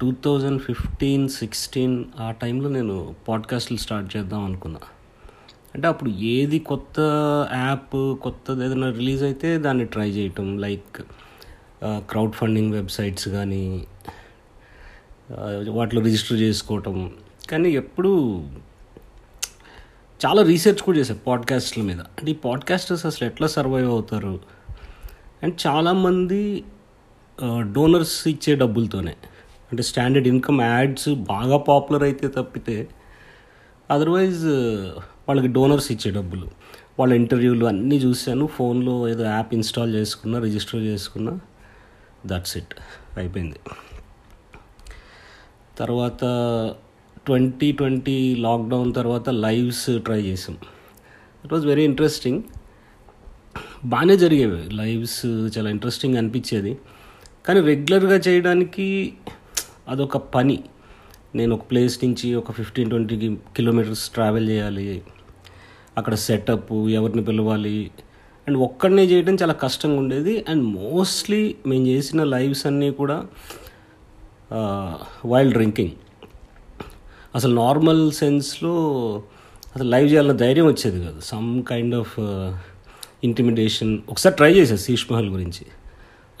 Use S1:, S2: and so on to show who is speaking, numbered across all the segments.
S1: Two thousand fifteen sixteen ఆ టైంలో నేను పాడ్కాస్ట్లు స్టార్ట్ చేద్దాం అనుకున్నా. అంటే అప్పుడు ఏది కొత్త యాప్ కొత్తది ఏదైనా రిలీజ్ అయితే దాన్ని ట్రై చేయటం లైక్ క్రౌడ్ ఫండింగ్ వెబ్సైట్స్ కానీ వాటిలో రిజిస్టర్ చేసుకోవటం. కానీ ఎప్పుడు చాలా రీసెర్చ్ కూడా చేశారు పాడ్కాస్ట్ల మీద. అంటే ఈ పాడ్కాస్టర్స్ అసలు ఎట్లా సర్వైవ్ అవుతారు? అండ్ చాలామంది డోనర్స్ ఇచ్చే డబ్బులతోనే. అంటే స్టాండర్డ్ ఇన్కమ్ యాడ్స్ బాగా పాపులర్ అయితే తప్పితే అదర్వైజ్ వాళ్ళకి డోనర్స్ ఇచ్చే డబ్బులు. వాళ్ళ ఇంటర్వ్యూలు అన్నీ చూశాను ఫోన్లో ఏదో యాప్ ఇన్స్టాల్ చేసుకున్నా రిజిస్టర్ చేసుకున్నా దట్స్ ఇట్ అయిపోయింది. తర్వాత ట్వంటీ ట్వంటీ లాక్డౌన్ తర్వాత లైవ్స్ ట్రై చేసాం ఇట్ వాజ్ వెరీ ఇంట్రెస్టింగ్ బాగానే జరిగేవి. లైవ్స్ చాలా ఇంట్రెస్టింగ్ అనిపించేది. కానీ రెగ్యులర్గా చేయడానికి అదొక పని. నేను ఒక ప్లేస్ నుంచి ఒక ఫిఫ్టీన్ ట్వంటీ కిలోమీటర్స్ ట్రావెల్ చేయాలి. అక్కడ సెటప్ ఎవరిని పిలవాలి. అండ్ ఒక్కడనే చేయడం చాలా కష్టంగా ఉండేది. అండ్ మోస్ట్లీ మేము చేసిన లైవ్స్ అన్నీ కూడా వైల్డ్ డ్రింకింగ్ అసలు నార్మల్ సెన్స్లో అసలు లైవ్ చేయాలన్న ధైర్యం వచ్చేది కాదు. సమ్ కైండ్ ఆఫ్ ఇంటిమిడేషన్ ఒకసారి ట్రై చేశాను శీష్ మహల్ గురించి.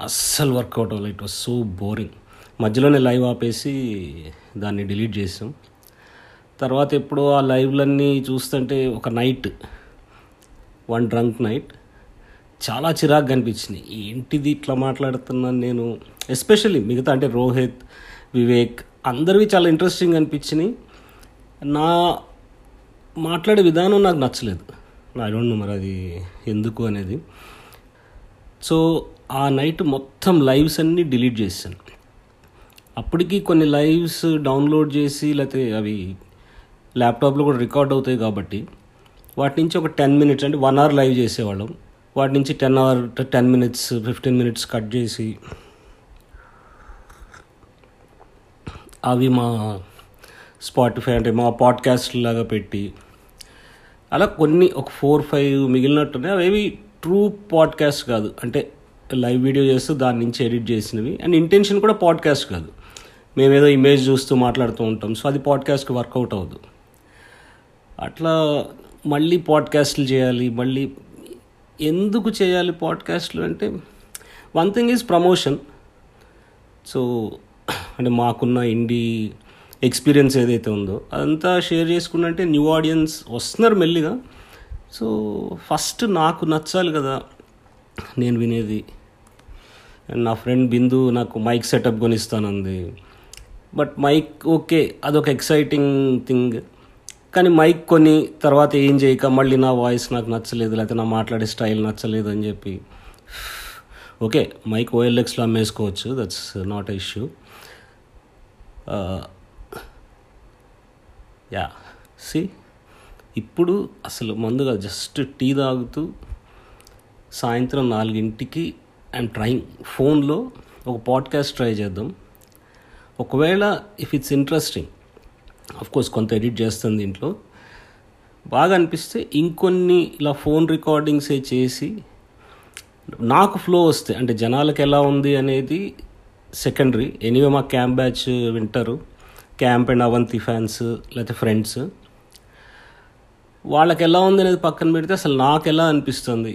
S1: అస్సలు వర్కౌట్ అవ్వాలి ఇట్ వాస్ సో బోరింగ్ మధ్యలోనే లైవ్ ఆపేసి దాన్ని డిలీట్ చేసాం. తర్వాత ఎప్పుడో ఆ లైవ్లన్నీ చూస్తుంటే ఒక నైట్ వన్ డ్రంక్ నైట్ చాలా చిరాకు కనిపించినాయి ఏంటిది ఇట్లా మాట్లాడుతున్నాను నేను? ఎస్పెషల్లీ మిగతా అంటే రోహిత్ వివేక్ అందరివి చాలా ఇంట్రెస్టింగ్ అనిపించినాయి. నా మాట్లాడే విధానం నాకు నచ్చలేదు. ఐ డోంట్ నో మరి అది ఎందుకు అనేది. సో ఆ నైట్ మొత్తం లైవ్స్ అన్నీ డిలీట్ చేశాను. అప్పటికి కొన్ని లైవ్స్ డౌన్లోడ్ చేసి లేకపోతే అవి ల్యాప్టాప్లో కూడా రికార్డ్ అవుతాయి కాబట్టి వాటి నుంచి ఒక టెన్ మినిట్స్ అంటే వన్ అవర్ లైవ్ చేసేవాళ్ళం. వాటి నుంచి ten hour ten minutes fifteen minutes cut చేసి అవి మా స్పాటిఫై అంటే మా పాడ్కాస్ట్ లాగా పెట్టి అలా కొన్ని ఒక ఫోర్ ఫైవ్ మిగిలినట్టున్నాయి. అవేవి ట్రూ పాడ్కాస్ట్ కాదు. అంటే లైవ్ వీడియో చేస్తూ దాని నుంచి ఎడిట్ చేసినవి. అండ్ ఇంటెన్షన్ కూడా పాడ్కాస్ట్ కాదు. మేమేదో ఇమేజ్ చూస్తూ మాట్లాడుతూ ఉంటాం. సో అది పాడ్కాస్ట్కి వర్కౌట్ అవ్వదు. అట్లా మళ్ళీ పాడ్కాస్ట్లు చేయాలి మళ్ళీ ఎందుకు చేయాలి పాడ్కాస్ట్లు అంటే one thing is promotion so అంటే మాకున్న ఇండి ఎక్స్పీరియన్స్ ఏదైతే ఉందో అదంతా షేర్ చేసుకున్నంటే న్యూ ఆడియన్స్ వస్తున్నారు మెల్లిగా. సో ఫస్ట్ నాకు నచ్చాలి కదా నేను వినేది. అండ్ నా ఫ్రెండ్ బిందు నాకు మైక్ సెటప్ కొనిస్తానంది. బట్ మైక్ ఓకే అదొక ఎక్సైటింగ్ థింగ్. కానీ మైక్ కొని తర్వాత ఏం చేయక మళ్ళీ నా వాయిస్ నాకు నచ్చలేదు లేకపోతే నా మాట్లాడే స్టైల్ నచ్చలేదు అని చెప్పి. ఓకే మైక్ ఓఎల్ఎక్స్లో అమ్మేసుకోవచ్చు that's not a issue yeah see ఇప్పుడు అసలు ముందుగా జస్ట్ టీ తాగుతూ సాయంత్రం నాలుగింటికి ఐమ్ ట్రయింగ్ ఫోన్లో ఒక పాడ్కాస్ట్ ట్రై చేద్దాం. ఒకవేళ ఇఫ్ ఇట్స్ ఇంట్రెస్టింగ్ కోర్స్ కొంత ఎడిట్ చేస్తుంది దీంట్లో. బాగా అనిపిస్తే ఇంకొన్ని ఇలా ఫోన్ రికార్డింగ్సే చేసి నాకు ఫ్లో వస్తే అంటే జనాలకు ఎలా ఉంది అనేది సెకండరీ ఎనీవే మా క్యాంప్ బ్యాచ్ వింటారు. క్యాంప్ అండ్ అవంతి ఫ్యాన్స్ లేకపోతే ఫ్రెండ్స్ వాళ్ళకి ఎలా ఉంది అనేది పక్కన పెడితే అసలు నాకు ఎలా అనిపిస్తుంది?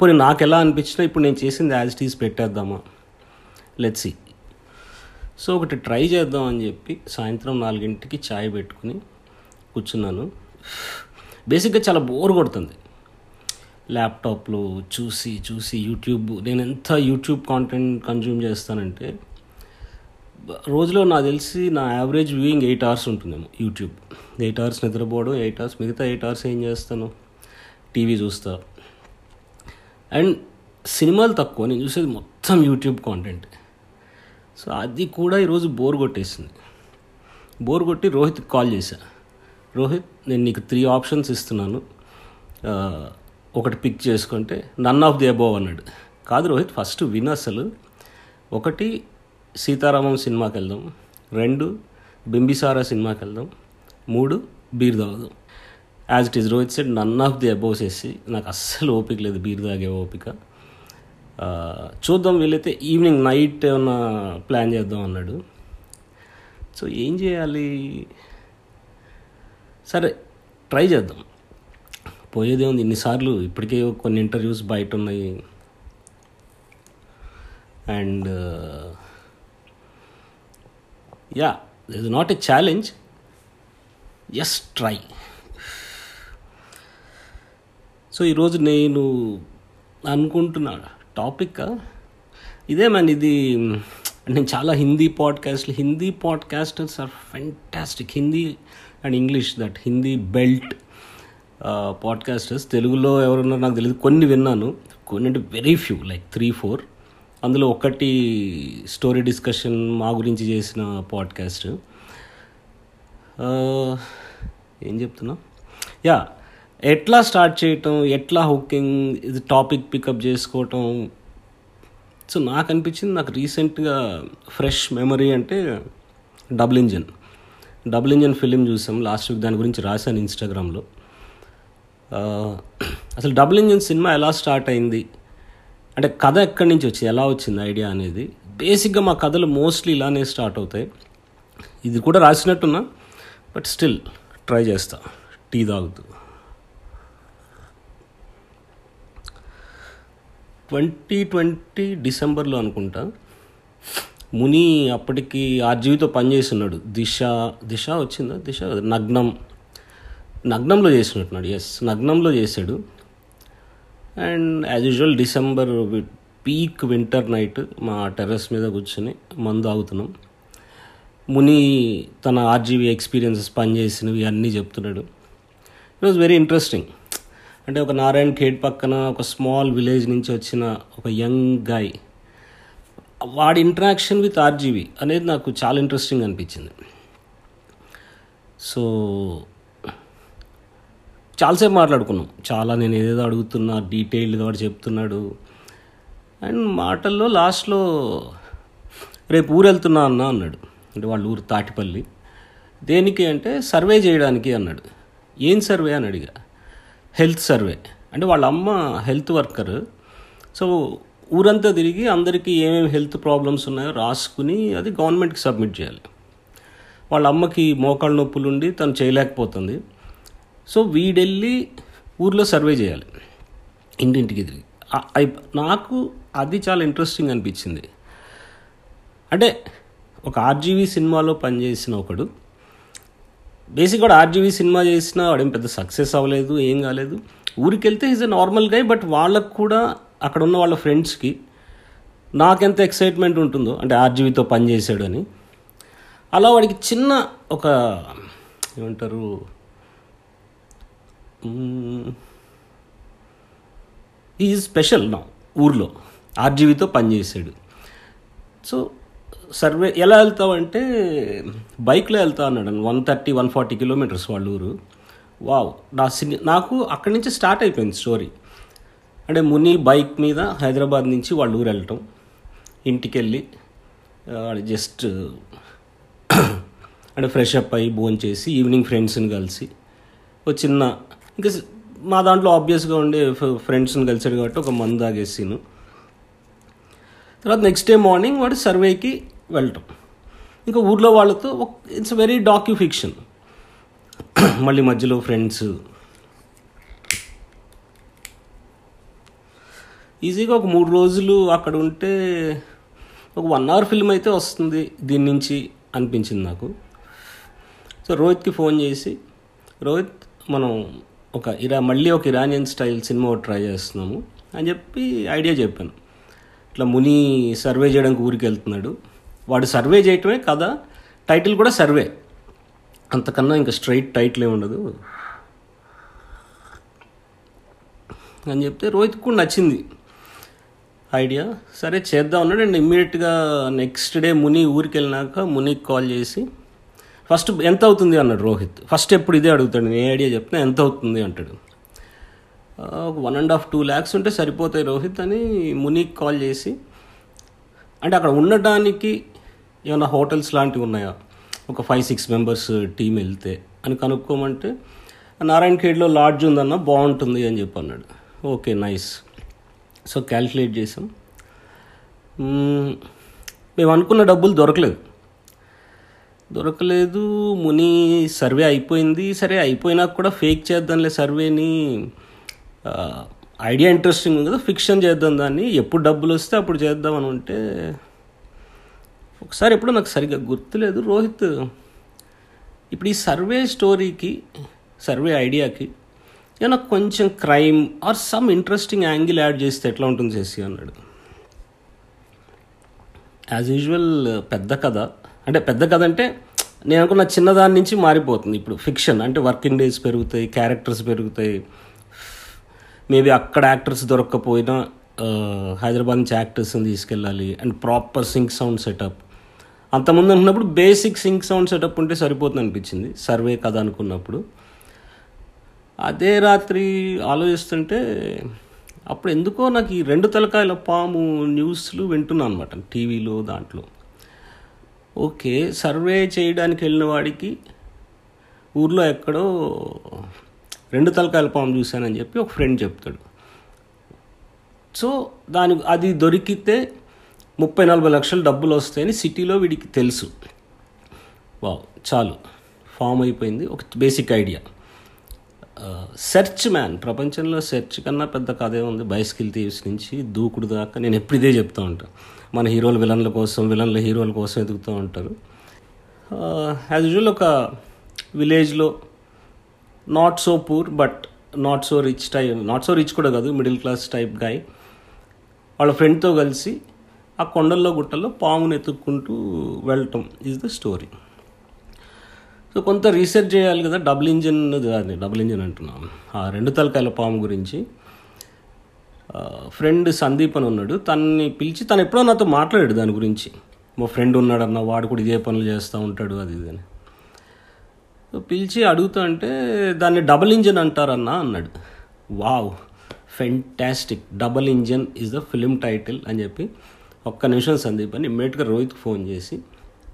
S1: పోనీ నాకు ఎలా అనిపించినా ఇప్పుడు నేను చేసింది యాజ్ టీస్ పెట్టేద్దామా? లెట్సి సో ఒకటి ట్రై చేద్దాం అని చెప్పి సాయంత్రం నాలుగింటికి ఛాయ్ పెట్టుకుని కూర్చున్నాను. బేసిక్గా చాలా బోర్ కొడుతుంది. ల్యాప్టాప్లో చూసి చూసి యూట్యూబ్ నేను ఎంత యూట్యూబ్ కాంటెంట్ కన్జ్యూమ్ చేస్తానంటే రోజులో నాకు తెలిసి నా యావరేజ్ వ్యూయింగ్ ఎయిట్ అవర్స్ ఉంటుందేమో యూట్యూబ్. ఎయిట్ అవర్స్ నిద్రపోవడం ఎయిట్ అవర్స్ మిగతా ఎయిట్ అవర్స్ ఏం చేస్తాను? టీవీ చూస్తా. అండ్ సినిమాలు తక్కువ నేను చూసేది మొత్తం యూట్యూబ్ కాంటెంట్ సో అది కూడా ఈరోజు బోర్ కొట్టేసింది. బోర్ కొట్టి రోహిత్కి కాల్ చేశా. రోహిత్ నేను నీకు త్రీ ఆప్షన్స్ ఇస్తున్నాను. ఒకటి పిక్ చేసుకుంటే నన్ ఆఫ్ ది అబోవ్ అన్నాడు. కాదు రోహిత్ ఫస్ట్ విన్ అసలు. ఒకటి సీతారామం సినిమాకి వెళ్దాం. రెండు బింబిసారా సినిమాకి వెళ్దాం. మూడు బీర్ తాగుదాం. As it is Rohit said none of the aboves వేసి నాకు అస్సలు ఓపిక లేదు బీర్ తాగే ఓపిక. చూద్దాం వీలైతే ఈవినింగ్ నైట్ ఏమన్నా ప్లాన్ చేద్దాం అన్నాడు. సో ఏం చేయాలి? సరే ట్రై చేద్దాం. పోయేదే ఉంది ఇన్నిసార్లు ఇప్పటికే కొన్ని ఇంటర్వ్యూస్ బయట ఉన్నాయి and yeah is not a challenge as try so ఈరోజు నేను అనుకుంటున్నా టాపిక్ ఇదే మ్యాన్ ఇది నేను చాలా Hindi పాడ్కాస్ట్లు Hindi podcasters are fantastic Hindi and English that Hindi belt podcasters తెలుగులో ఎవరున్నారో నాకు తెలియదు కొన్ని విన్నాను. కొన్ని అంటే very few like three four అందులో ఒకటి స్టోరీ డిస్కషన్ మా గురించి చేసిన పాడ్కాస్ట్ ఏం చెప్తున్నా? యా ఎట్లా స్టార్ట్ చేయటం ఎట్లా హుకింగ్ ఇది టాపిక్ పికప్ చేసుకోవటం? సో నాకు అనిపించింది నాకు రీసెంట్గా ఫ్రెష్ మెమరీ అంటే double engine. Double engine film చూసాం. లాస్ట్ వీక్ దాని గురించి రాశాను ఇన్స్టాగ్రామ్లో. అసలు డబుల్ ఇంజన్ సినిమా ఎలా స్టార్ట్ అయింది? అంటే కథ ఎక్కడి నుంచి వచ్చింది? ఎలా వచ్చింది ఐడియా అనేది? బేసిక్గా మా కథలు మోస్ట్లీ ఇలానే స్టార్ట్ అవుతాయి. ఇది కూడా రాసినట్టున్నా బట్ స్టిల్ ట్రై చేస్తా. టీ తాగుతూ. ట్వంటీ ట్వంటీ డిసెంబర్లో అనుకుంటా ముని అప్పటికి ఆర్జీవితో పనిచేస్తున్నాడు. దిశ దిశ వచ్చిందా? దిశ నగ్నం. నగ్నంలో చేసినట్టున్నాడు ఎస్ నగ్నంలో చేశాడు. And as usual December peak winter night మా టెర్రస్ మీద కూర్చొని మందు ఆగుతున్నాం ముని తన ఆర్జీవీ ఎక్స్పీరియన్సెస్ పనిచేసినవి అన్నీ చెప్తున్నాడు. ఇట్ వాజ్ వెరీ ఇంట్రెస్టింగ్ అంటే ఒక నారాయణ ఖేడ్ పక్కన ఒక స్మాల్ విలేజ్ నుంచి వచ్చిన ఒక యంగ్ గాయ్ వాడి ఇంటరాక్షన్ విత్ ఆర్జీవి అనేది నాకు చాలా ఇంట్రెస్టింగ్ అనిపించింది. సో చాలాసేపు మాట్లాడుకున్నాం. చాలా నేను ఏదేదో అడుగుతున్నా డీటెయిల్గా వాడు చెప్తున్నాడు. అండ్ మాటల్లో లాస్ట్లో రేపు ఊరు వెళ్తున్నా అన్న అన్నాడు. అంటే వాళ్ళ ఊరు తాటిపల్లి. దేనికి అంటే సర్వే చేయడానికి అన్నాడు. ఏం సర్వే అని అడిగా. Health survey. అంటే వాళ్ళ అమ్మ హెల్త్ వర్కర్. సో ఊరంతా తిరిగి అందరికీ ఏమేమి హెల్త్ ప్రాబ్లమ్స్ ఉన్నాయో రాసుకుని అది గవర్నమెంట్కి సబ్మిట్ చేయాలి. వాళ్ళ అమ్మకి మోకాళ్ళ నొప్పులు ఉండి తను చేయలేకపోతుంది. సో వీడెళ్ళి ఊర్లో సర్వే చేయాలి. ఇంటింటికి తిరిగి. నాకు అది చాలా ఇంట్రెస్టింగ్ అనిపించింది. అంటే ఒక ఆర్జీవీ సినిమాలో పనిచేసిన ఒకడు బేసిక్ కూడా ఆర్జీవీ సినిమా చేసినా వాడేం పెద్ద సక్సెస్ అవ్వలేదు ఏం కాలేదు. ఊరికెళ్తే is a normal guy but వాళ్ళకు కూడా అక్కడ ఉన్న వాళ్ళ ఫ్రెండ్స్కి నాకెంత ఎక్సైట్మెంట్ ఉంటుందో అంటే ఆర్జీవీతో పనిచేసాడు అని అలా వాడికి చిన్న ఒక ఏమంటారు ఈ స్పెషల్ నా ఊర్లో. ఆర్జీవీతో పనిచేసాడు సో సర్వే ఎలా వెళ్తావంటే బైక్లో వెళ్తా అన్నాడు. One thirty one forty kilometres వాళ్ళ ఊరు. వావ్ నా సిని నాకు అక్కడి నుంచి స్టార్ట్ అయిపోయింది స్టోరీ. అంటే ముని బైక్ మీద హైదరాబాద్ నుంచి వాళ్ళ ఊరు వెళ్ళటం. ఇంటికి వెళ్ళి జస్ట్ అంటే ఫ్రెష్ అప్ అయ్యి భోజనం చేసి ఈవినింగ్ ఫ్రెండ్స్ని కలిసి ఒక చిన్న ఇంకా మా దాంట్లో ఆబ్వియస్గా ఉండే ఫ్రెండ్స్ని కలిసాడు కాబట్టి ఒక మందు తాగేసాను తర్వాత నెక్స్ట్ డే మార్నింగ్ వాడు సర్వేకి వెళ్ళటం ఇంకా ఊర్లో వాళ్ళతో ఇట్స్ వెరీ డాక్యూ ఫిక్షన్ మళ్ళీ మధ్యలో ఫ్రెండ్స్ ఈజీగా ఒక మూడు రోజులు అక్కడ ఉంటే ఒక వన్ అవర్ ఫిల్మ్ అయితే వస్తుంది దీని నుంచి అనిపించింది నాకు. సో రోహిత్కి ఫోన్ చేసి రోహిత్ మనం ఒక ఇరా మళ్ళీ ఒక ఇరానియన్ స్టైల్ సినిమా ట్రై చేస్తున్నాము అని చెప్పి ఐడియా చెప్పాను. ఇట్లా ముని సర్వే చేయడానికి ఊరికి వెళ్తున్నాడు వాడు సర్వే చేయటమే కదా టైటిల్ కూడా సర్వే. అంతకన్నా ఇంకా స్ట్రైట్ టైటిల్ ఉండదు. అని చెప్తే రోహిత్ కూడా నచ్చింది. ఐడియా? సరే చేద్దాం అన్నాడు. అండ్ ఇమ్మీడియట్గా నెక్స్ట్ డే ముని ఊరికి వెళ్ళినాక మునికి కాల్ చేసి ఫస్ట్ ఎంత అవుతుంది? అన్నాడు రోహిత్. ఫస్ట్ ఎప్పుడు ఇదే అడుగుతాడు. నేను ఏ ఐడియా చెప్తే ఎంత అవుతుంది అంటాడు. ఒక one and half two lakhs ఉంటే సరిపోతాయి రోహిత్ అని మునికి కాల్ చేసి. అంటే అక్కడ ఉండటానికి ఏమైనా హోటల్స్ లాంటివి ఉన్నాయా? ఒక ఫైవ్ సిక్స్ మెంబర్స్ టీం వెళ్తే అని కనుక్కోమంటే నారాయణ ఖేడ్లో లాడ్జ్ ఉందన్న బాగుంటుంది అని చెప్పి అన్నాడు. ఓకే నైస్ సో క్యాల్కులేట్ చేసాం. మేము అనుకున్న డబ్బులు దొరకలేదు. దొరకలేదు ముని సర్వే అయిపోయింది. సరే అయిపోయినాక కూడా ఫేక్ చేద్దాంలే సర్వేని ఐడియా ఇంట్రెస్టింగ్ ఉంది కదా ఫిక్షన్ చేద్దాం దాన్ని. ఎప్పుడు డబ్బులు వస్తే అప్పుడు చేద్దాం అని ఉంటే ఒకసారి ఎప్పుడో నాకు సరిగ్గా గుర్తులేదు. రోహిత్ ఇప్పుడు ఈ సర్వే స్టోరీకి సర్వే ఐడియాకి ఏమైనా కొంచెం crime or some interesting angle add చేస్తే ఎట్లా ఉంటుంది చేసి అన్నాడు. యాజ్ యూజువల్ పెద్ద కథ. అంటే పెద్ద కథ అంటే నేను అనుకున్న చిన్నదాని నుంచి మారిపోతుంది. ఇప్పుడు ఫిక్షన్ అంటే వర్కింగ్ డేస్ పెరుగుతాయి క్యారెక్టర్స్ పెరుగుతాయి మేబీ అక్కడ యాక్టర్స్ దొరక్కపోయినా హైదరాబాద్ నుంచి యాక్టర్స్ని తీసుకెళ్ళాలి and proper sync sound setup అంతకుముందు అనుకున్నప్పుడు బేసిక్ సింక్ సౌండ్ సెటప్ ఉంటే సరిపోతుంది అనిపించింది. సర్వే కథ అనుకున్నప్పుడు. అదే రాత్రి ఆలోచిస్తుంటే అప్పుడు ఎందుకో నాకు ఈ రెండు తలకాయల పాము న్యూస్లు వింటున్నాను అనమాట టీవీలో దాంట్లో. ఓకే సర్వే చేయడానికి వెళ్ళిన వాడికి ఊర్లో ఎక్కడో రెండు తలకాయల పాము చూశానని చెప్పి ఒక ఫ్రెండ్ చెప్తాడు. సో దాని అది దొరికితే ముప్పై నలభై లక్షలు డబ్బులు వస్తాయని సిటీలో వీడికి తెలుసు. వావ్ చాలు. ఫామ్ అయిపోయింది. ఒక బేసిక్ ఐడియా. సెర్చ్ మ్యాన్ ప్రపంచంలో సెర్చ్ కన్నా పెద్ద కథే ఉంది బైస్కిల్ థీవ్స్ నుంచి దూకుడు దాకా నేను ఎప్పుడు ఇదే చెప్తూ ఉంటాను మన హీరోలు విలన్ల కోసం విలన్ల హీరోల కోసం ఎదుగుతూ ఉంటారు. యాజ్ యూజువల్ ఒక విలేజ్లో not so poor but not so rich type not so rich కూడా కాదు మిడిల్ క్లాస్ టైప్ గాయ్ వాళ్ళ ఫ్రెండ్తో కలిసి ఆ కొండల్లో గుట్టల్లో పామును ఎత్తుక్కుంటూ వెళ్ళటం ఈజ్ ద స్టోరీ సో కొంత రీసెర్చ్ చేయాలి కదా డబుల్ ఇంజిన్ కాదు డబుల్ ఇంజిన్ అంటున్నాం. ఆ రెండు తలకాయల పాము గురించి. ఫ్రెండ్ సందీప్ అని ఉన్నాడు. తనని పిలిచి తను ఎప్పుడో నాతో మాట్లాడాడు దాని గురించి. మా ఫ్రెండ్ ఉన్నాడన్న వాడు కూడా ఇదే పనులు చేస్తూ ఉంటాడు అది ఇది అని. పిలిచి అడుగుతా అంటే దాన్ని డబుల్ ఇంజిన్ అంటారన్నా అన్నాడు. Wow fantastic. Double engine is the film title అని చెప్పి ఒక్క నిమిషం సందీప్ అని ఇమ్మీడియట్గా రోహిత్కి ఫోన్ చేసి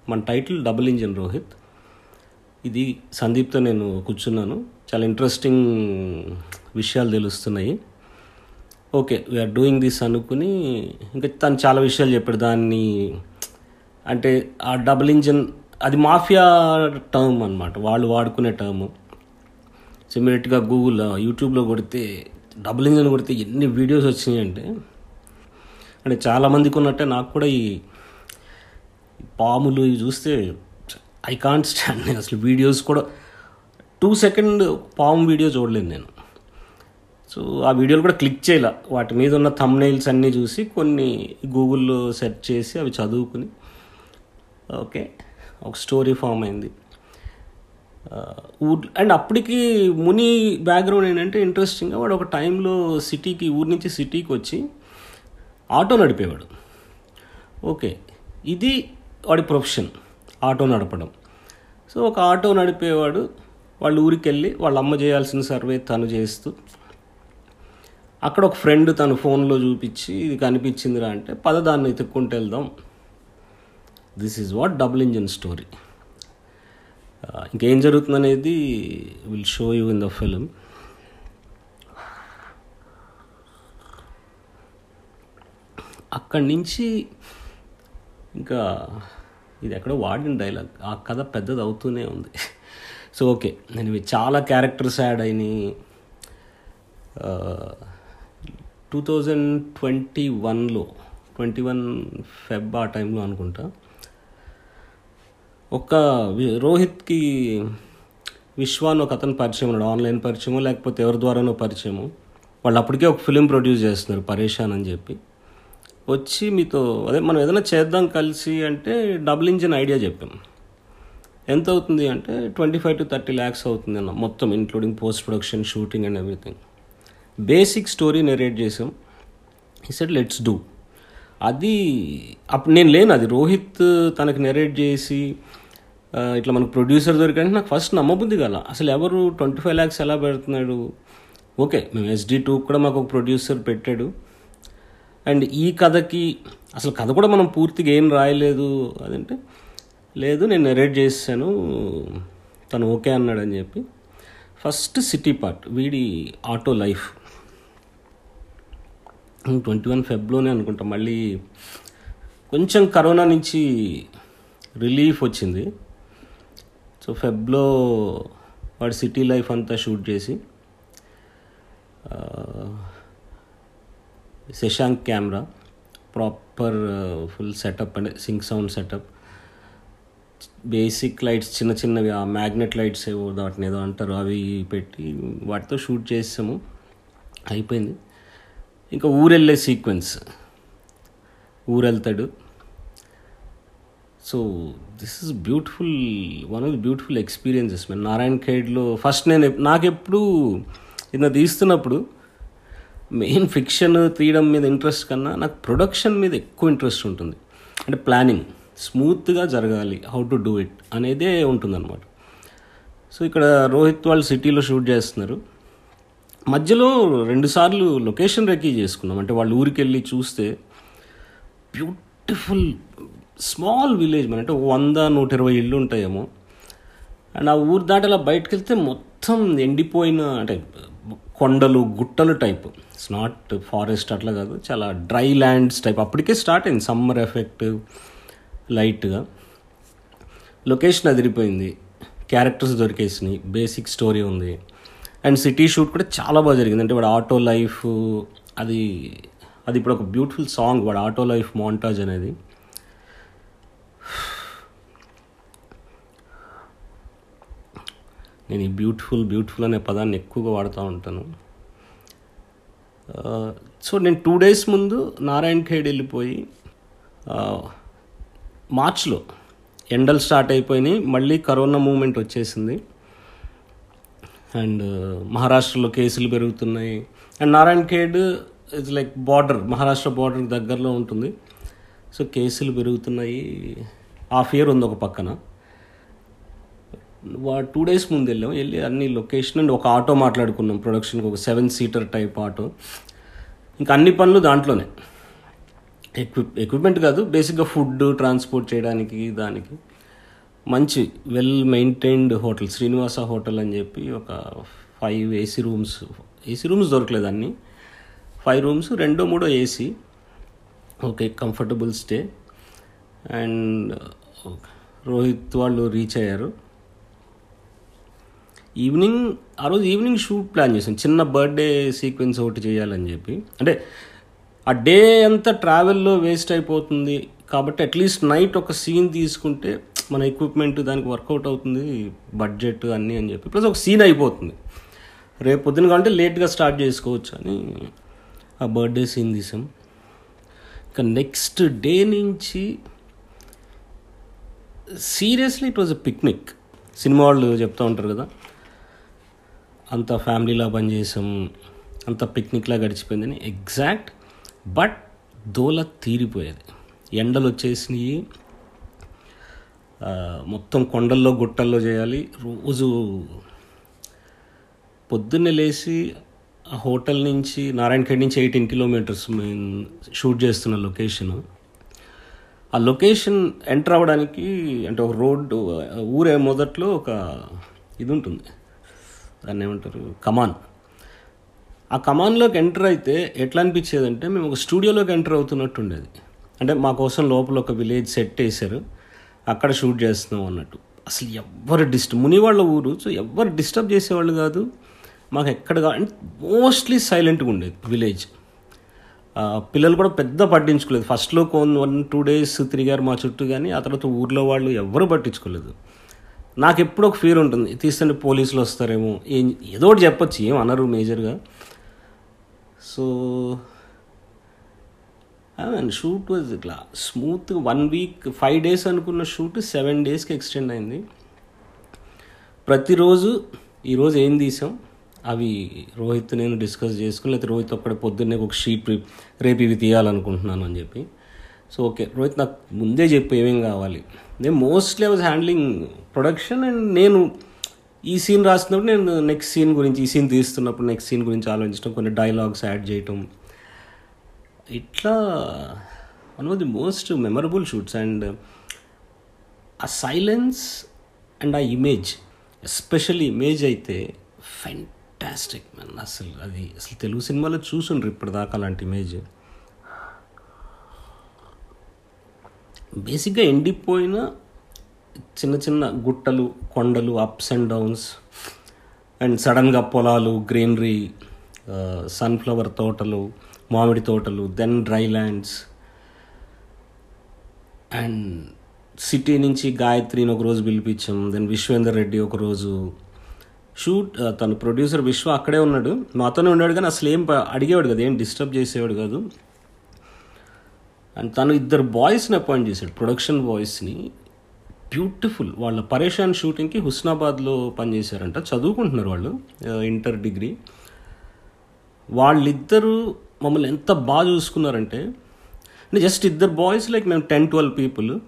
S1: మన టైటిల్ డబుల్ ఇంజిన్ రోహిత్. ఇది సందీప్తో నేను కూర్చున్నాను. చాలా ఇంట్రెస్టింగ్ విషయాలు తెలుస్తున్నాయి. ఓకే వీఆర్ డూయింగ్ దిస్ అనుకుని ఇంకా తను చాలా విషయాలు చెప్పాడు. దాన్ని అంటే ఆ డబుల్ ఇంజిన్ అది మాఫియా టర్మ్ అనమాట వాళ్ళు వాడుకునే టర్మ్. సో గూగుల్లో గూగుల్ యూట్యూబ్లో కొడితే డబుల్ ఇంజన్ కొడితే ఎన్ని వీడియోస్ వచ్చినాయంటే అంటే చాలామందికి ఉన్నట్టే నాకు కూడా ఈ పాములు ఇవి చూస్తే ఐ కాంట్ స్టాండ్ నేను అసలు వీడియోస్ కూడా టూ సెకండ్ పాము వీడియో చూడలేదు నేను. సో ఆ వీడియోలు కూడా క్లిక్ చేయాల. వాటి మీద ఉన్న థమ్నైల్స్ అన్నీ చూసి కొన్ని గూగుల్లో సెర్చ్ చేసి అవి చదువుకుని ఓకే ఒక స్టోరీ ఫామ్ అయింది. ఊర్ అండ్ అప్పటికి ముని బ్యాక్గ్రౌండ్ ఏంటంటే ఇంట్రెస్టింగ్గా వాడు ఒక టైంలో సిటీకి ఊరి నుంచి సిటీకి వచ్చి ఆటో నడిపేవాడు. ఓకే ఇది వాడి ప్రొఫెషన్ ఆటో నడపడం. సో ఒక ఆటో నడిపేవాడు వాళ్ళ ఊరికి వెళ్ళి వాళ్ళ అమ్మ చేయాల్సిన సర్వే తను చేస్తూ అక్కడ ఒక ఫ్రెండ్ తను ఫోన్లో చూపించి ఇది కనిపించిందిరా అంటే పద దాన్ని వెతుక్కుంటూ వెళ్దాం. This is what double engine story. Uh, ఇంకేం జరుగుతుందనేది will show you in the film. అక్కడి నుంచి ఇంకా ఇది ఎక్కడో వాడిన డైలాగ్ ఆ కథ పెద్దది అవుతూనే ఉంది. సో ఓకే నేను ఇవి చాలా క్యారెక్టర్స్ యాడ్ అయినాయి. టూ థౌజండ్ ట్వంటీ వన్లో ట్వంటీ వన్ ఫెబ్ ఆ టైంలో అనుకుంటా. ఒక రోహిత్కి విశ్వాన్ ఒక అతను పరిచయం ఉన్నాడు ఆన్లైన్ పరిచయము లేకపోతే ఎవరి ద్వారానో పరిచయము. వాళ్ళు అప్పటికే ఒక ఫిలిం ప్రొడ్యూస్ చేస్తున్నారు పరేషాన్ అని చెప్పి. వచ్చి మీతో అదే మనం ఏదైనా చేద్దాం కలిసి అంటే డబుల్ ఇంజిన్ ఐడియా చెప్పాం. ఎంత అవుతుంది అంటే twenty five to thirty lakhs అవుతుంది అన్న మొత్తం including post production shooting and everything basic story narrate చేసాం ఈ సెట్ లెట్స్ డూ అది అప్పుడు నేను లేను అది రోహిత్ తనకి నెరేట్ చేసి ఇట్లా మనకు ప్రొడ్యూసర్ దొరికంటే నాకు ఫస్ట్ నమ్మబుద్ధి కల. అసలు ఎవరు ట్వంటీ ఫైవ్ ల్యాక్స్ ఎలా పెడుతున్నాడు? ఓకే మేము ఎస్డి టూ కూడా మాకు ఒక ప్రొడ్యూసర్ పెట్టాడు. అండ్ ఈ కథకి అసలు కథ కూడా మనం పూర్తిగా ఏం రాయలేదు అదంటే లేదు నేను నెరేట్ చేశాను తను ఓకే అన్నాడు అని చెప్పి. ఫస్ట్ సిటీ పార్ట్ వీడి ఆటో లైఫ్. ట్వంటీ వన్ ఫెబ్లోనే అనుకుంటా మళ్ళీ కొంచెం కరోనా నుంచి రిలీఫ్ వచ్చింది. సో ఫెబ్లో వాడు సిటీ లైఫ్ అంతా షూట్ చేసి Shashank camera proper full setup అంటే sync sound setup. Basic lights చిన్న చిన్నవి ఆ మ్యాగ్నెట్ లైట్స్ ఏవో వాటిని ఏదో అంటారు అవి పెట్టి వాటితో షూట్ చేసాము. అయిపోయింది. ఇంకా ఊరెళ్ళే sequence. ఊరెళ్తాడు. So this is beautiful one of the beautiful experiences మేము నారాయణ ఖేడ్లో ఫస్ట్ నేను నాకెప్పుడు ఇది తీస్తున్నప్పుడు మెయిన్ ఫిక్షన్ తీయడం మీద ఇంట్రెస్ట్ కన్నా నాకు ప్రొడక్షన్ మీద ఎక్కువ ఇంట్రెస్ట్ ఉంటుంది. అంటే ప్లానింగ్ స్మూత్గా జరగాలి హౌ టు డూ ఇట్ అనేదే ఉంటుందన్నమాట. సో ఇక్కడ రోహిత్ వాళ్ళు సిటీలో షూట్ చేస్తున్నారు. మధ్యలో రెండుసార్లు లొకేషన్ రెక్కీ చేసుకున్నాం. అంటే వాళ్ళు ఊరికి వెళ్ళి చూస్తే బ్యూటిఫుల్ స్మాల్ విలేజ్ మన అంటే వంద నూట ఇరవై ఇళ్ళు ఉంటాయేమో. అండ్ ఆ ఊరు దాటి అలా బయటకు వెళ్తే మొత్తం ఎండిపోయిన అంటే కొండలు గుట్టలు టైప్. ఇట్స్ నాట్ ఫారెస్ట్ అట్లా కాదు చాలా డ్రై ల్యాండ్స్ టైప్. అప్పటికే స్టార్ట్ అయింది సమ్మర్ ఎఫెక్ట్ లైట్గా. లొకేషన్ అదిరిపోయింది. క్యారెక్టర్స్ దొరికేసినాయి. బేసిక్ స్టోరీ ఉంది. అండ్ సిటీ షూట్ కూడా చాలా బాగా జరిగింది. అంటే వాడు ఆటో లైఫ్ అది అది ఇప్పుడు ఒక బ్యూటిఫుల్ సాంగ్. వాడు ఆటో లైఫ్ మాంటాజ్ అనేది. నేను ఈ బ్యూటిఫుల్ బ్యూటిఫుల్ అనే పదాన్ని ఎక్కువగా వాడుతూ ఉంటాను. సో నేను టూ డేస్ ముందు నారాయణ ఖేడ్ వెళ్ళిపోయి మార్చ్లో ఎండలు స్టార్ట్ అయిపోయినాయి మళ్ళీ కరోనా మూమెంట్ వచ్చేసింది. అండ్ మహారాష్ట్రలో కేసులు పెరుగుతున్నాయి. And Narayankhed it's like border Maharashtra border దగ్గరలో ఉంటుంది. సో కేసులు పెరుగుతున్నాయి. హాఫ్ ఇయర్ ఉంది ఒక పక్కన. టూ డేస్ ముందు వెళ్ళాం వెళ్ళి అన్ని లొకేషన్ అండ్ ఒక ఆటో మాట్లాడుకున్నాం. ప్రొడక్షన్కి ఒక సెవెన్ సీటర్ టైప్ ఆటో. ఇంకా అన్ని పనులు దాంట్లోనే. ఎక్విప్ ఎక్విప్మెంట్ కాదు బేసిక్గా ఫుడ్ ట్రాన్స్పోర్ట్ చేయడానికి దానికి. మంచి well maintained hotel Srinivasa hotel అని చెప్పి ఒక five AC rooms AC rooms దొరకలేదు అన్ని. ఫైవ్ రూమ్స్ రెండో మూడో AC okay comfortable stay and Rohit వాళ్ళు రీచ్ అయ్యారు. ఈవినింగ్ ఆ రోజు ఈవినింగ్ షూట్ ప్లాన్ చేసాం చిన్న బర్త్డే సీక్వెన్స్ ఒకటి చేయాలని చెప్పి. అంటే ఆ డే అంతా ట్రావెల్లో వేస్ట్ అయిపోతుంది. కాబట్టి అట్లీస్ట్ నైట్ ఒక సీన్ తీసుకుంటే మన ఎక్విప్మెంట్ దానికి వర్కౌట్ అవుతుంది బడ్జెట్ అన్నీ అని చెప్పి. ప్లస్ ఒక సీన్ అయిపోతుంది. రేపు పొద్దున కంటే లేట్గా స్టార్ట్ చేసుకోవచ్చు అని ఆ బర్త్డే సీన్ తీసాం ఇంకా నెక్స్ట్ డే నుంచి seriously it was a picnic cinema వాళ్ళు చెప్తూ ఉంటారు కదా అంత ఫ్యామిలీలా పనిచేసాం అంత పిక్నిక్లా గడిచిపోయిందని ఎగ్జాక్ట్ బట్ దోల తీరిపోయేది. ఎండలు వచ్చేసినాయి మొత్తం కొండల్లో గుట్టల్లో చేయాలి. రోజు పొద్దున్నే లేచి ఆ హోటల్ నుంచి నారాయణఖేడ్ నుంచి ఎయిటీన్ కిలోమీటర్స్ మేము షూట్ చేస్తున్న లొకేషన్. ఆ లొకేషన్ ఎంటర్ అవ్వడానికి అంటే ఒక రోడ్డు ఊరే మొదట్లో ఒక ఇది ఉంటుంది దాన్ని ఏమంటారు? కమాన్. ఆ కమాన్లోకి ఎంటర్ అయితే ఎట్లా అనిపించేదంటే మేము ఒక స్టూడియోలోకి ఎంటర్ అవుతున్నట్టు ఉండేది అంటే మా కోసం లోపల ఒక విలేజ్ సెట్ వేశారు. అక్కడ షూట్ చేస్తున్నాం అన్నట్టు. అసలు ఎవ్వరు డిస్టర్బ్ ముని వాళ్ళ ఊరు సో ఎవ్వరు డిస్టర్బ్ చేసేవాళ్ళు కాదు. మాకు ఎక్కడ అంటే మోస్ట్లీ సైలెంట్గా ఉండేది విలేజ్. పిల్లలు కూడా పెద్ద పట్టించుకోలేదు. ఫస్ట్లో కొన్ని వన్ టూ డేస్ తిరిగారు మా చుట్టూ కానీ ఆ తర్వాత ఊర్లో వాళ్ళు ఎవ్వరు పట్టించుకోలేదు. నాకు ఎప్పుడు ఒక ఫీర్ ఉంటుంది. తీస్తుంటే పోలీసులు వస్తారేమో. ఏం ఏదో ఒకటి చెప్పొచ్చు. ఏం అనరు మేజర్గా. సో అండ్ షూట్ వాజ్ ఇట్లా smooth one week five days అనుకున్న షూట్ సెవెన్ డేస్కి ఎక్స్టెండ్ అయింది. ప్రతిరోజు ఈరోజు ఏం తీసాం? అవి రోహిత్ నేను డిస్కస్ చేసుకుని లేకపోతే రోహిత్ అక్కడ పొద్దున్నే ఒక షీట్ రేపు ఇవి తీయాలనుకుంటున్నాను అని చెప్పి. సో ఓకే రోహిత్ నాకు ముందే చెప్పు ఏమేం కావాలి. నేను mostly I was handling production and నేను ఈ సీన్ రాసినప్పుడు నేను నెక్స్ట్ సీన్ గురించి ఈ సీన్ తీస్తున్నప్పుడు నెక్స్ట్ సీన్ గురించి ఆలోచించడం కొన్ని డైలాగ్స్ యాడ్ చేయటం. ఇట్లా one of the most memorable shoots and ఆ సైలెన్స్ అండ్ ఆ ఇమేజ్ ఎస్పెషల్లీ ఇమేజ్ అయితే ఫెంటాస్టిక్ మ్యాన్ అసలు అది అసలు తెలుగు సినిమాలో చూసుండ్రు ఇప్పటిదాకా అలాంటి ఇమేజ్ బేసిక్గా ఎండిపోయిన చిన్న చిన్న గుట్టలు కొండలు అప్స్ అండ్ డౌన్స్ అండ్ సడన్గా పొలాలు గ్రీనరీ సన్ఫ్లవర్ తోటలు మామిడి తోటలు then dry lands and city నుంచి గాయత్రిని ఒక రోజు పిలిపించాం. దెన్ విశ్వేందర్ రెడ్డి ఒక రోజు షూట్ తను ప్రొడ్యూసర్ విశ్వ అక్కడే ఉన్నాడు. మాతోనే ఉన్నాడు కానీ అసలు ఏం అడిగేవాడు కదా ఏం డిస్టర్బ్ చేసేవాడు కాదు. అండ్ తను ఇద్దరు బాయ్స్ని అపాయింట్ చేశాడు. ప్రొడక్షన్ బాయ్స్ని. బ్యూటిఫుల్. వాళ్ళ పరేషాన్ షూటింగ్కి హుస్నాబాద్లో పనిచేశారంట. చదువుకుంటున్నారు వాళ్ళు. Inter degree. వాళ్ళిద్దరూ మమ్మల్ని ఎంత బాగా చూసుకున్నారంటే అంటే జస్ట్ ఇద్దరు బాయ్స్ లైక్ మేము టెన్ ట్వెల్వ్ పీపుల్.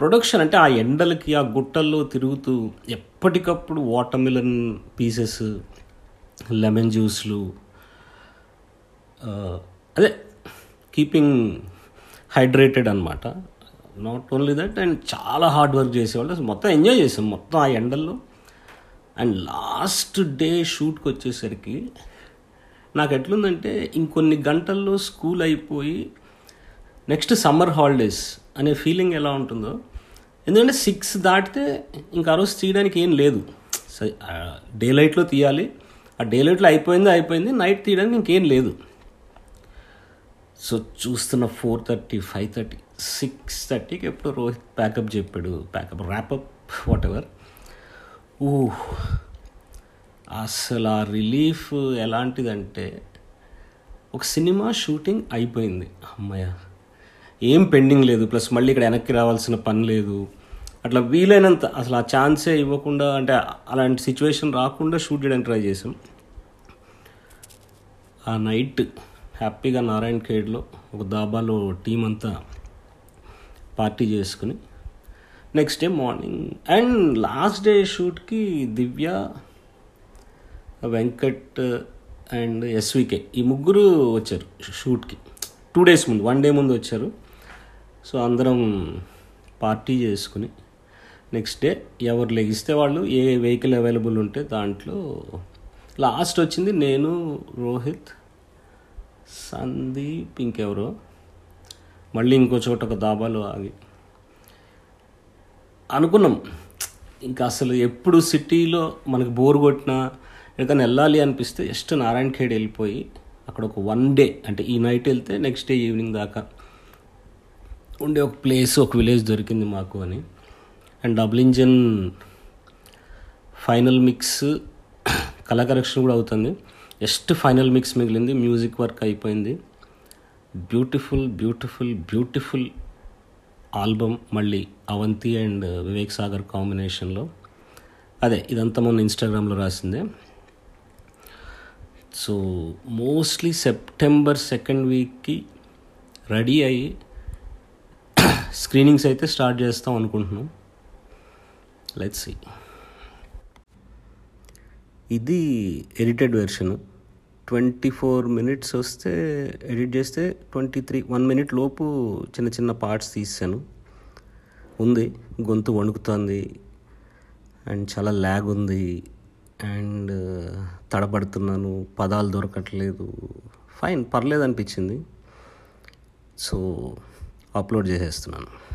S1: ప్రొడక్షన్ అంటే ఆ ఎండలకి ఆ గుట్టల్లో తిరుగుతూ ఎప్పటికప్పుడు వాటర్ మిలన్ పీసెస్ లెమన్ జ్యూస్లు అదే కీపింగ్ హైడ్రేటెడ్ అనమాట నాట్ ఓన్లీ దట్ అండ్ చాలా హార్డ్ వర్క్ చేసేవాళ్ళు. మొత్తం ఎంజాయ్ చేసాం మొత్తం ఆ ఎండల్లో. అండ్ లాస్ట్ డే షూట్కి వచ్చేసరికి నాకు ఎట్లుందంటే ఇంకొన్ని గంటల్లో స్కూల్ అయిపోయి నెక్స్ట్ సమ్మర్ హాలిడేస్ అనే ఫీలింగ్ ఎలా ఉంటుందో. ఎందుకంటే సిక్స్ దాటితే ఇంకా ఆ రోజు తీయడానికి ఏం లేదు. డే లైట్లో తీయాలి. ఆ డే లైట్లో అయిపోయింది అయిపోయింది. నైట్ తీయడానికి ఇంకేం లేదు. సో చూస్తున్న four thirty five thirty six థర్టీకి ఎప్పుడు రోహిత్ ప్యాకప్ చెప్పాడు. Pack up wrap up whatever ఊ అసలు ఆ రిలీఫ్ ఎలాంటిదంటే ఒక సినిమా షూటింగ్ అయిపోయింది. అమ్మయ్య ఏం పెండింగ్ లేదు. ప్లస్ మళ్ళీ ఇక్కడ వెనక్కి రావాల్సిన పని లేదు. అట్లా వీలైనంత అసలు ఆ ఛాన్సే ఇవ్వకుండా అంటే అలాంటి సిచ్యువేషన్ రాకుండా షూట్ చేయడానికి ట్రై చేసాం ఆ నైట్ హ్యాపీగా నారాయణ ఖేడ్లో ఒక దాబాలో టీం అంతా పార్టీ చేసుకుని next day morning and last day షూట్కి Divya Venkat and SVK ఈ ముగ్గురు వచ్చారు షూట్కి టూ డేస్ ముందు వన్ డే ముందు వచ్చారు. సో అందరం పార్టీ చేసుకుని నెక్స్ట్ డే ఎవరు లెగిస్తే వాళ్ళు ఏ వెహికల్ అవైలబుల్ ఉంటే దాంట్లో లాస్ట్ వచ్చింది నేను రోహిత్ సందీప్ ఇంకెవరో? మళ్ళీ ఇంకో చోట ఒక దాబాలో ఆగి. అనుకున్నాం. ఇంకా అసలు ఎప్పుడు సిటీలో మనకు బోర్ కొట్టినా ఎక్కడికైనా వెళ్ళాలి అనిపిస్తే జస్ట్ నారాయణ ఖేడ్ వెళ్ళిపోయి అక్కడ ఒక వన్ డే అంటే ఈ నైట్ వెళ్తే నెక్స్ట్ డే ఈవినింగ్ దాకా ఉండే ఒక ప్లేస్ ఒక విలేజ్ దొరికింది మాకు అని. And double engine final mix colour correction కూడా అవుతుంది. జస్ట్ ఫైనల్ మిక్స్ మిగిలింది మ్యూజిక్ వర్క్ అయిపోయింది. బ్యూటిఫుల్ బ్యూటిఫుల్ బ్యూటిఫుల్ ఆల్బమ్ మళ్ళీ అవంతి అండ్ వివేక్ సాగర్ కాంబినేషన్లో. అదే ఇదంతా మొన్న ఇన్స్టాగ్రామ్లో రాసిందే. సో మోస్ట్లీ సెప్టెంబర్ సెకండ్ వీక్కి రెడీ అయ్యి స్క్రీనింగ్స్ అయితే స్టార్ట్ చేస్తాం అనుకుంటున్నాం. లెట్స్ సీ ఇది edited version. Twenty four minutes వస్తే ఎడిట్ చేస్తే ట్వంటీ త్రీ వన్ మినిట్ లోపు చిన్న చిన్న పార్ట్స్ తీసాను. ఉంది గొంతు వణుకుతుంది అండ్ చాలా ల్యాగ్ ఉంది అండ్ తడబడుతున్నాను పదాలు దొరకట్లేదు. ఫైన్ పర్లేదు అనిపించింది. సో అప్లోడ్ చేసేస్తున్నాను.